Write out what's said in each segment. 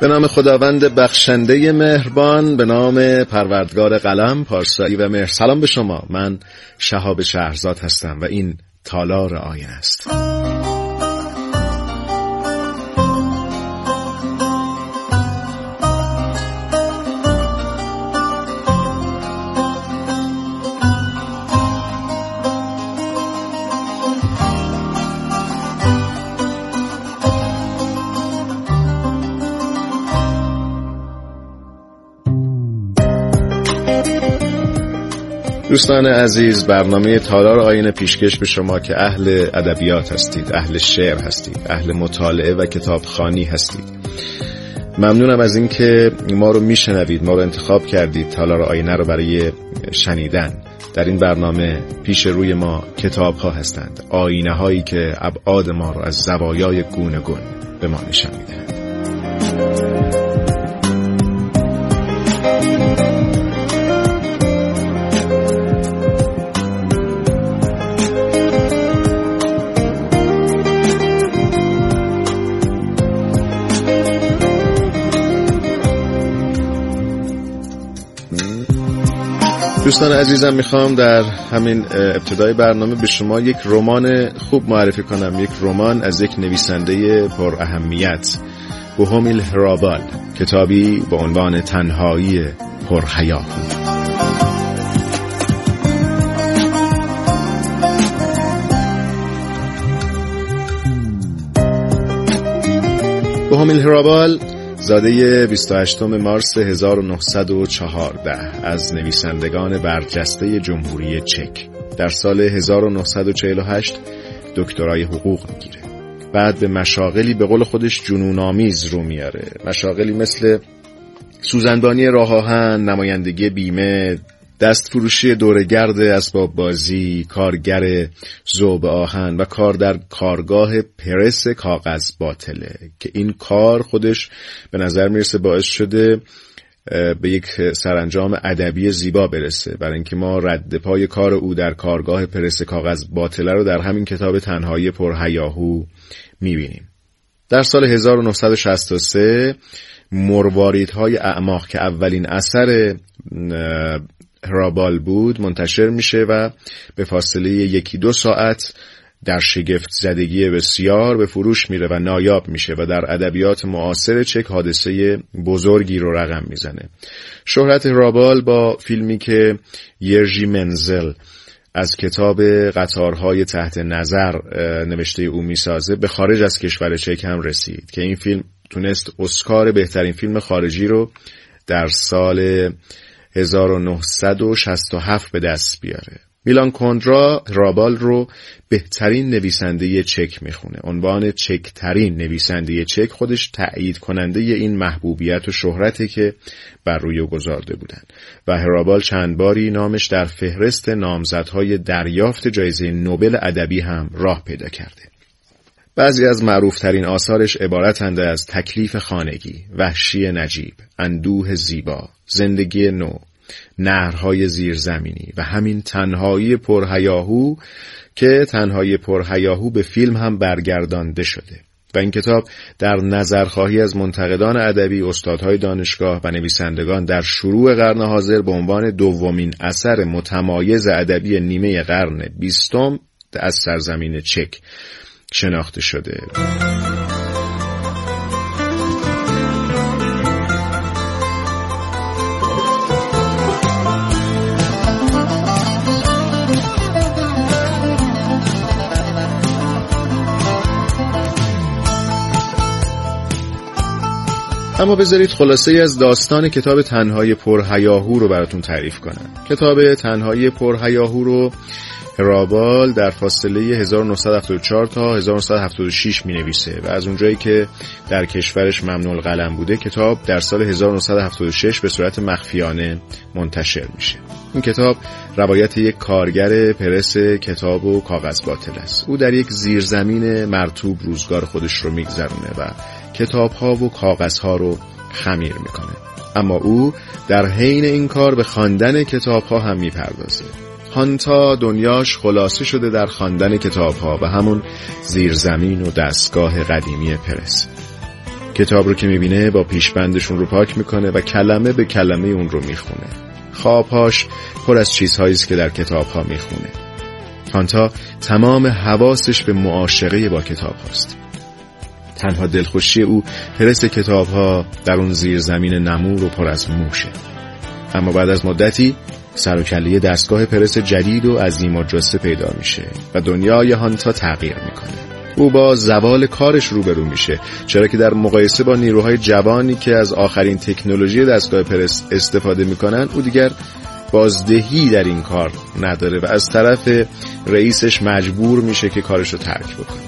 به نام خداوند بخشنده مهربان به نام پروردگار قلم پارسایی و مهر. سلام به شما. من شهاب شهرزاد هستم و این تالار آینه است. دوستان عزیز برنامه تالار آینه پیشکش به شما که اهل ادبیات هستید اهل شعر هستید اهل مطالعه و کتابخانی هستید. ممنونم از اینکه ما رو میشنوید ما رو انتخاب کردید تالار آینه رو برای شنیدن. در این برنامه پیش روی ما کتاب ها هستند آینه هایی که ابعاد ما رو از زوایای گونه گون به ما نشان می‌دهند. دوستان عزیزم می‌خوام در همین ابتدای برنامه به شما یک رمان خوب معرفی کنم. یک رمان از یک نویسنده پر اهمیت بوهومیل هرابال. کتابی با عنوان تنهایی پر حیاهو بوهومیل هرابال زاده 28 مارس 1914 از نویسندگان برجسته جمهوری چک. در سال 1948 دکترای حقوق می‌گیره. بعد به مشاغلی به قول خودش جنونآمیز رو میاره. مشاغلی مثل سوزنبانی راه آهن نمایندگی بیمه دست فروشی دورگرد اسباب بازی کارگر زوب آهن و کار در کارگاه پرس کاغذ باطله که این کار خودش به نظر می‌رسه باعث شده به یک سرانجام ادبی زیبا برسه. برای اینکه ما رد پای کار او در کارگاه پرس کاغذ باطله رو در همین کتاب تنهایی پرهیاهو می‌بینیم. در سال 1963 مرواریدهای اعماق که اولین اثر هرابال بود منتشر میشه و به فاصله یکی دو ساعت در شگفت زدگی بسیار به فروش میره و نایاب میشه و در ادبیات معاصر چک حادثه بزرگی رو رقم می‌زنه. شهرت هرابال با فیلمی که یرژی منزل از کتاب قطارهای تحت نظر نوشته او می‌سازه به خارج از کشور چک هم رسید که این فیلم تونست اسکار بهترین فیلم خارجی رو در سال 1967 به دست بیاره. میلان کندرا رابال رو بهترین نویسنده چک می‌خونه. عنوان چکترین نویسنده چک خودش تأیید کننده این محبوبیت و شهرته که بر روی گذارده بودن. و هرابال چند باری نامش در فهرست نامزدهای دریافت جایزه نوبل ادبی هم راه پیدا کرده. بعضی از معروفترین آثارش عبارتند از تکلیف خانگی، وحشی نجیب، اندوه زیبا، زندگی نو، نهرهای زیرزمینی و همین تنهایی پرهیاهو که تنهایی پرهیاهو به فیلم هم برگردانده شده. و این کتاب در نظرخواهی از منتقدان ادبی استادهای دانشگاه و نویسندگان در شروع قرن حاضر به عنوان دومین اثر متمایز ادبی نیمه قرن بیستم از سرزمین چک شناخته شده. اما بذارید خلاصه از داستان کتاب تنهای پرهیاهو رو براتون تعریف کنم. کتاب تنهای پرهیاهو رو رابال در فاصله 1974 تا 1976 می نویسه و از اونجایی که در کشورش ممنوع قلم بوده کتاب در سال 1976 به صورت مخفیانه منتشر میشه. این کتاب روایت یک کارگر پرس کتاب و کاغذ باطل است. او در یک زیرزمین مرتوب روزگار خودش رو میگذرونه و کتاب ها و کاغذ ها رو خمیر می‌کنه. اما او در حین این کار به خواندن کتاب ها هم می‌پردازه. هانتا دنیاش خلاصه شده در خواندن کتاب ها و همون زیرزمین و دستگاه قدیمی پرس. کتاب رو که می‌بینه با پیشبندشون رو پاک می‌کنه و کلمه به کلمه اون رو می‌خونه. خوابهاش پر از چیزهایی است که در کتاب ها می‌خونه هانتا تمام حواسش به معاشقه با کتاب هاست. تنها دلخوشی او پرس کتاب ها در اون زیر زمین نمور و پر از موشه. اما بعد از مدتی سر و دستگاه پرس جدید و عظیم و جسته پیدا میشه و دنیای هانتا تغییر می‌کنه. او با زوال کارش روبرو میشه چرا که در مقایسه با نیروهای جوانی که از آخرین تکنولوژی دستگاه پرس استفاده می‌کنن او دیگر بازدهی در این کار نداره و از طرف رئیسش مجبور میشه که کارش رو ترک بکنه.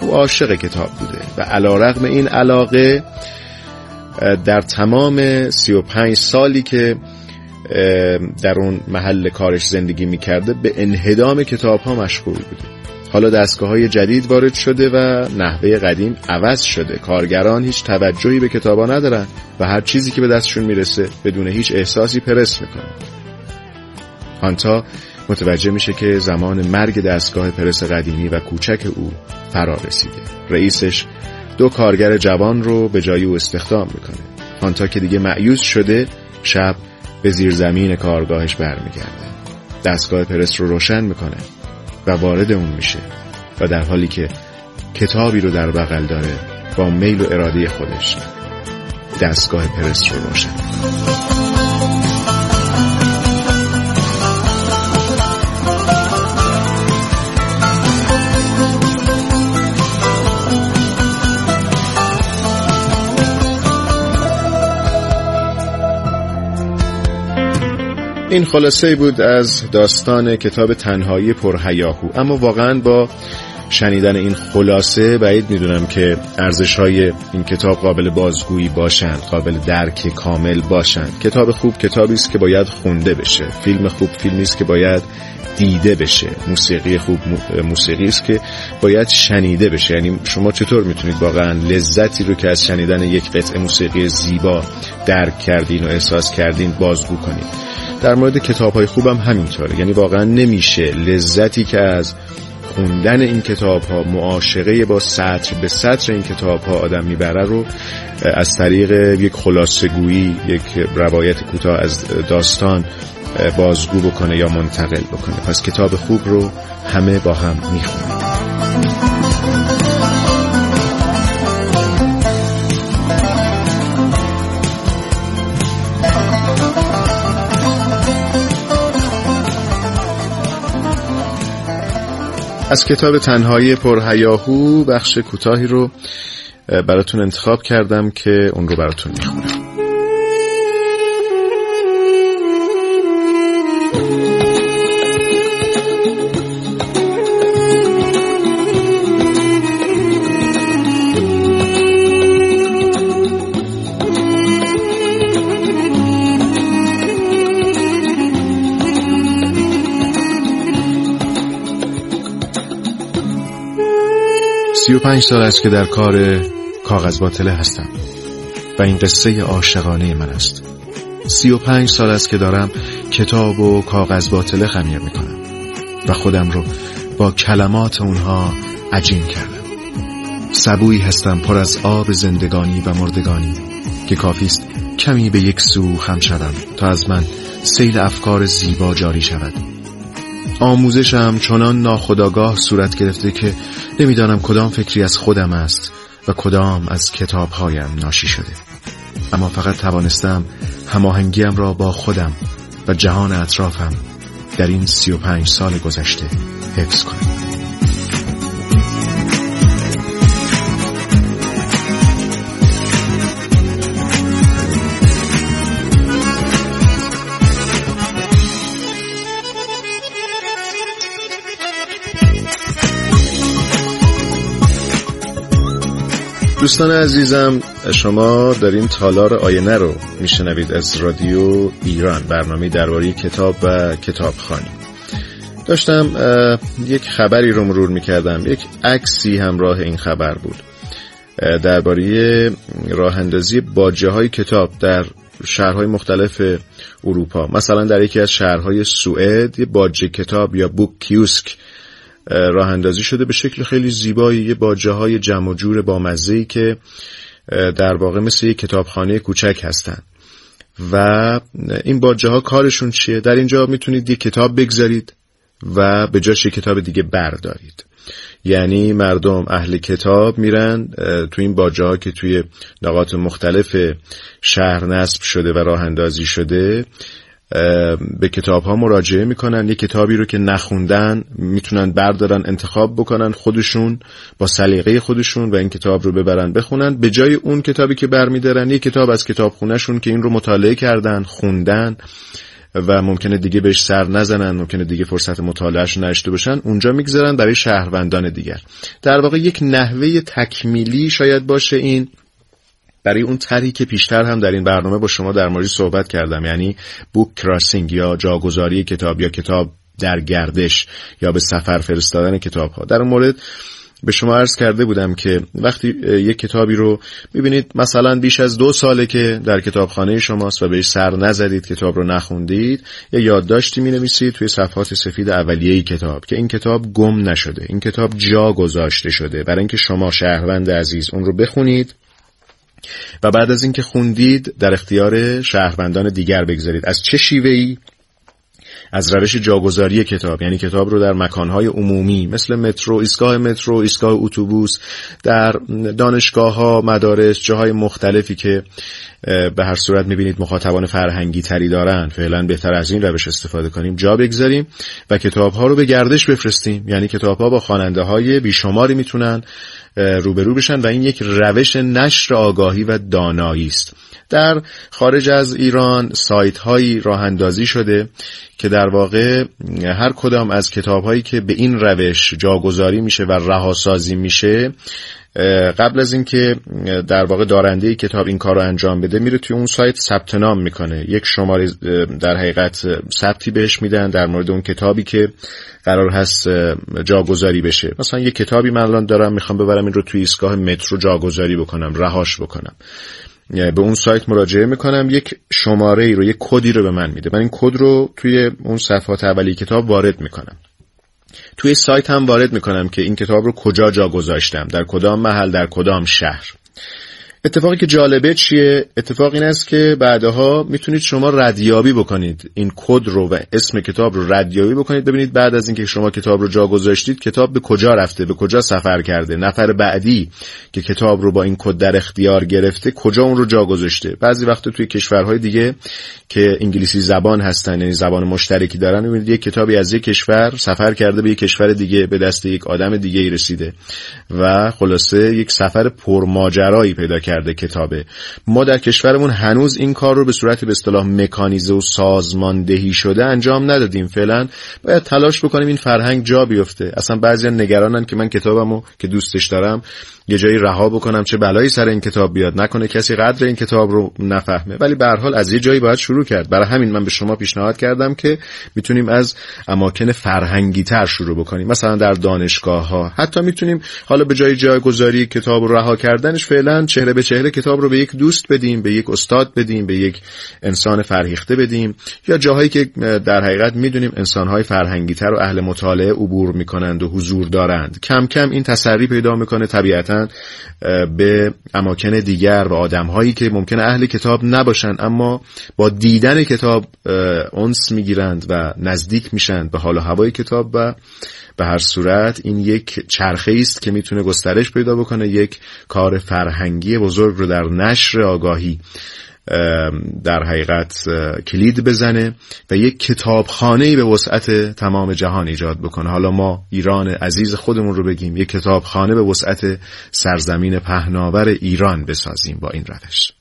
او عاشق کتاب بوده و علا رقم این علاقه در تمام 35 سالی که در اون محل کارش زندگی می‌کرده به انهدام کتاب ها مشغول بوده. حالا دستگاه های جدید وارد شده و نحوه قدیم عوض شده. کارگران هیچ توجهی به کتابا ندارن و هر چیزی که به دستشون می‌رسه بدون هیچ احساسی پرس می‌کنن. هانتا متوجه میشه که زمان مرگ دستگاه پرس قدیمی و کوچک او فرا رسیده رئیسش دو کارگر جوان رو به جای او استخدام می‌کنه. هانتا که دیگه معیوز شده شب به زیر زمین کارگاهش برمیگرده. دستگاه پرس رو روشن می‌کنه و وارد اون میشه و در حالی که کتابی رو در بغل داره با میل و اراده خودش دستگاه پرس رو روشن این خلاصه بود از داستان کتاب تنهایی پرهیاهو اما واقعا با شنیدن این خلاصه بعید می‌دونم که ارزش های این کتاب قابل بازگویی باشند قابل درک کامل باشند. کتاب خوب کتابی است که باید خونده بشه. فیلم خوب فیلمی است که باید دیده بشه. موسیقی خوب موسیقی است که باید شنیده بشه. یعنی شما چطور می‌تونید واقعا لذتی رو که از شنیدن یک قطعه موسیقی زیبا درک کردین و احساس کردین بازگو کنید؟ در مورد کتاب های خوبم همینطوره. یعنی واقعا نمیشه لذتی که از خوندن این کتاب ها معاشقه با سطر به سطر این کتاب ها آدم می‌بره رو از طریق یک خلاصگویی یک روایت کوتاه از داستان بازگو بکنه یا منتقل بکنه. پس کتاب خوب رو همه با هم می‌خونیم. از کتاب تنهایی پرهیاهو بخش کوتاهی رو براتون انتخاب کردم که اون رو براتون می‌خونم. سی و پنج سال است که در کار کاغذ باطله هستم. و این قصه عاشقانه من است. سی و پنج سال است که دارم کتاب و کاغذ باطله خمیر می‌کنم. و خودم رو با کلمات اونها عجین کردم. سبویی هستم پر از آب زندگانی و مردگانی که کافیست کمی به یک سو خم شدم تا از من سیل افکار زیبا جاری شود. آموزشم چنان ناخداگاه صورت گرفته که نمی‌دانم کدام فکری از خودم است و کدام از کتابهایم ناشی شده. اما فقط توانستم هماهنگیم را با خودم و جهان اطرافم در این سی و پنج سال گذشته حفظ کنم. دوستان عزیزم شما دارین تالار آینه رو میشنوید از رادیو ایران برنامه درباره کتاب و کتابخانی داشتم یک خبری رو مرور می‌کردم یک عکسی همراه این خبر بود. درباره راه اندازی باجه های کتاب در شهرهای مختلف اروپا. مثلا در یکی از شهرهای سوئد یه باجه کتاب یا بوک کیوسک راه اندازی شده به شکل خیلی زیبایی یه باجه های جمع و جور با ای که در واقع مثل یک کتابخانه کوچک هستند و این باجه ها کارشون چیه؟ در اینجا می‌تونید یک کتاب بگذارید و به جاش کتاب دیگه بردارید. یعنی مردم اهل کتاب میرن تو این باجه ها که توی نقاط مختلف شهر نصب شده و راه اندازی شده به کتاب ها مراجعه می‌کنن. یه کتابی رو که نخوندن می‌تونن بردارن انتخاب بکنن خودشون با سلیقه خودشون و این کتاب رو ببرن بخونن. به جای اون کتابی که برمیدارن یه کتاب از کتاب خونهشون که این رو مطالعه کردن خوندن و ممکنه دیگه بهش سر نزنن ممکنه دیگه فرصت مطالعهش نشته باشن اونجا می‌گذارن برای شهروندان دیگر. در واقع یک نحوه تکمیلی شاید باشه این. برای اون طرحی که پیشتر هم در این برنامه با شما در مورد صحبت کردم یعنی بوک کراسینگ یا جاگذاری کتاب یا کتاب در گردش یا به سفر فرستادن کتاب ها در اون مورد به شما عرض کرده بودم که وقتی یک کتابی رو می‌بینید مثلا بیش از دو ساله که در کتابخانه شماست و بهش سر نزدید کتاب رو نخوندید یا یادداشتی می نویسید توی صفحات سفید اولیه کتاب که این کتاب گم نشده این کتاب جا گذاشته شده. برای اینکه شما شهروند عزیز اون رو بخونید و بعد از اینکه خوندید در اختیار شهروندان دیگر بگذارید. از چه شیوهی از روش جاگذاری کتاب یعنی کتاب رو در مکانهای عمومی مثل مترو ایستگاه مترو ایستگاه اتوبوس در دانشگاه ها مدارس جاهای مختلفی که به هر صورت می‌بینید مخاطبان فرهنگی تری دارن. فعلا بهتر از این روش استفاده کنیم. جا بگذاریم و کتاب ها رو به گردش بفرستیم. یعنی کتاب ها با خواننده های بیشماری می‌تونن روبرو بشن و این یک روش نشر آگاهی و دانایی است. در خارج از ایران سایت هایی راه اندازی شده که در واقع هر کدام از کتاب هایی که به این روش جاگذاری میشه و رهاسازی میشه قبل از اینکه در واقع دارنده کتاب این کار رو انجام بده میره توی اون سایت ثبت نام می‌کنه. یک شماره در حقیقت ثبتی بهش میدن در مورد اون کتابی که قرار هست جاگذاری بشه. مثلا یک کتابی من الان دارم می‌خوام ببرم این رو توی ایستگاه مترو جاگذاری بکنم رهاش بکنم. به اون سایت مراجعه می‌کنم. یک شماره ای رو یک کدی رو به من میده. من این کد رو توی اون صفحات اولی کتاب وارد می‌کنم. توی سایت هم وارد می‌کنم که این کتاب رو کجا جا گذاشتم. در کدام محل در کدام شهر. اتفاقی که جالبه چیه؟ اتفاق این است که بعدها می‌تونید شما ردیابی بکنید. این کد رو و اسم کتاب رو ردیابی بکنید. ببینید بعد از اینکه شما کتاب رو جا گذاشتید کتاب به کجا رفته؟ به کجا سفر کرده؟ نفر بعدی که کتاب رو با این کد در اختیار گرفته کجا اون رو جا گذاشته؟ بعضی وقت توی کشورهای دیگه که انگلیسی زبان هستن یعنی زبان مشترکی دارن ببینید یک کتابی از یک کشور سفر کرده به یک کشور دیگه به دست یک آدم دیگه رسیده و خلاصه یک سفر پرماجرایی پیدا کرده کتابه. ما در کشورمون هنوز این کار رو به صورت به اصطلاح مکانیزه و سازماندهی شده انجام ندادیم. فعلا باید تلاش بکنیم این فرهنگ جا بیفته. اصلا بعضی نگرانن که من کتابمو که دوستش دارم یه جایی رها بکنم چه بلایی سر این کتاب بیاد. نکنه کسی قدر این کتاب رو نفهمه. ولی به هر حال از یه جایی باید شروع کرد. برای همین من به شما پیشنهاد کردم که می‌تونیم از اماکن فرهنگی تر شروع بکنیم. مثلا در دانشگاه ها حتی می‌تونیم حالا به جای جایگذاری کتاب رو رها کردنش فعلا چهره به چهره کتاب رو به یک دوست بدیم به یک استاد بدیم به یک انسان فرهیخته بدیم. یا جاهایی که در حقیقت می‌دونیم انسانهای فرهنگی تر و اهل مطالعه عبور می‌کنند و حضور دارند. کم کم این تسری پیدا می‌کنه طبیعتا به اماکن دیگر و آدمهایی که ممکنه اهل کتاب نباشند اما با دیدن کتاب انس می‌گیرند و نزدیک میشند به حال و هوای کتاب و به هر صورت این یک چرخه است که می‌تونه گسترش پیدا بکنه یک کار فرهنگی بزرگ رو در نشر آگاهی. در حقیقت کلید بزنه و یک کتابخانه به وسعت تمام جهان ایجاد بکنه. حالا ما ایران عزیز خودمون رو بگیم یک کتابخانه به وسعت سرزمین پهناور ایران بسازیم با این روش.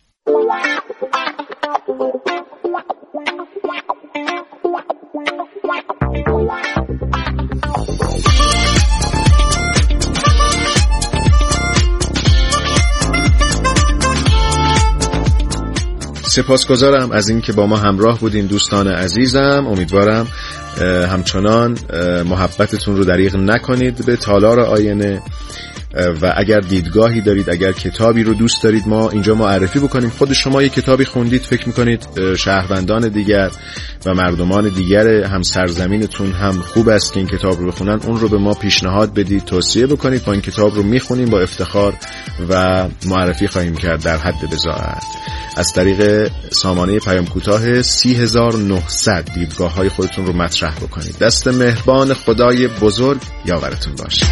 سپاسگزارم از اینکه با ما همراه بودین دوستان عزیزم. امیدوارم همچنان محبتتون رو دریغ نکنید. به تالار آینه و اگر دیدگاهی دارید اگر کتابی رو دوست دارید ما اینجا معرفی بکنیم. خود شما یه کتابی خوندید فکر می‌کنید شهروندان دیگر و مردمان دیگر هم سرزمینتون هم خوب است که این کتاب رو بخونن اون رو به ما پیشنهاد بدید توصیه بکنید با این کتاب رو می‌خونیم با افتخار و معرفی خواهیم کرد در حد بزاعت. از طریق سامانه پیام کوتاه 3900 دیدگاه های خودتون رو مطرح بکنید. دست مهربان خدای بزرگ یاورتون باشه.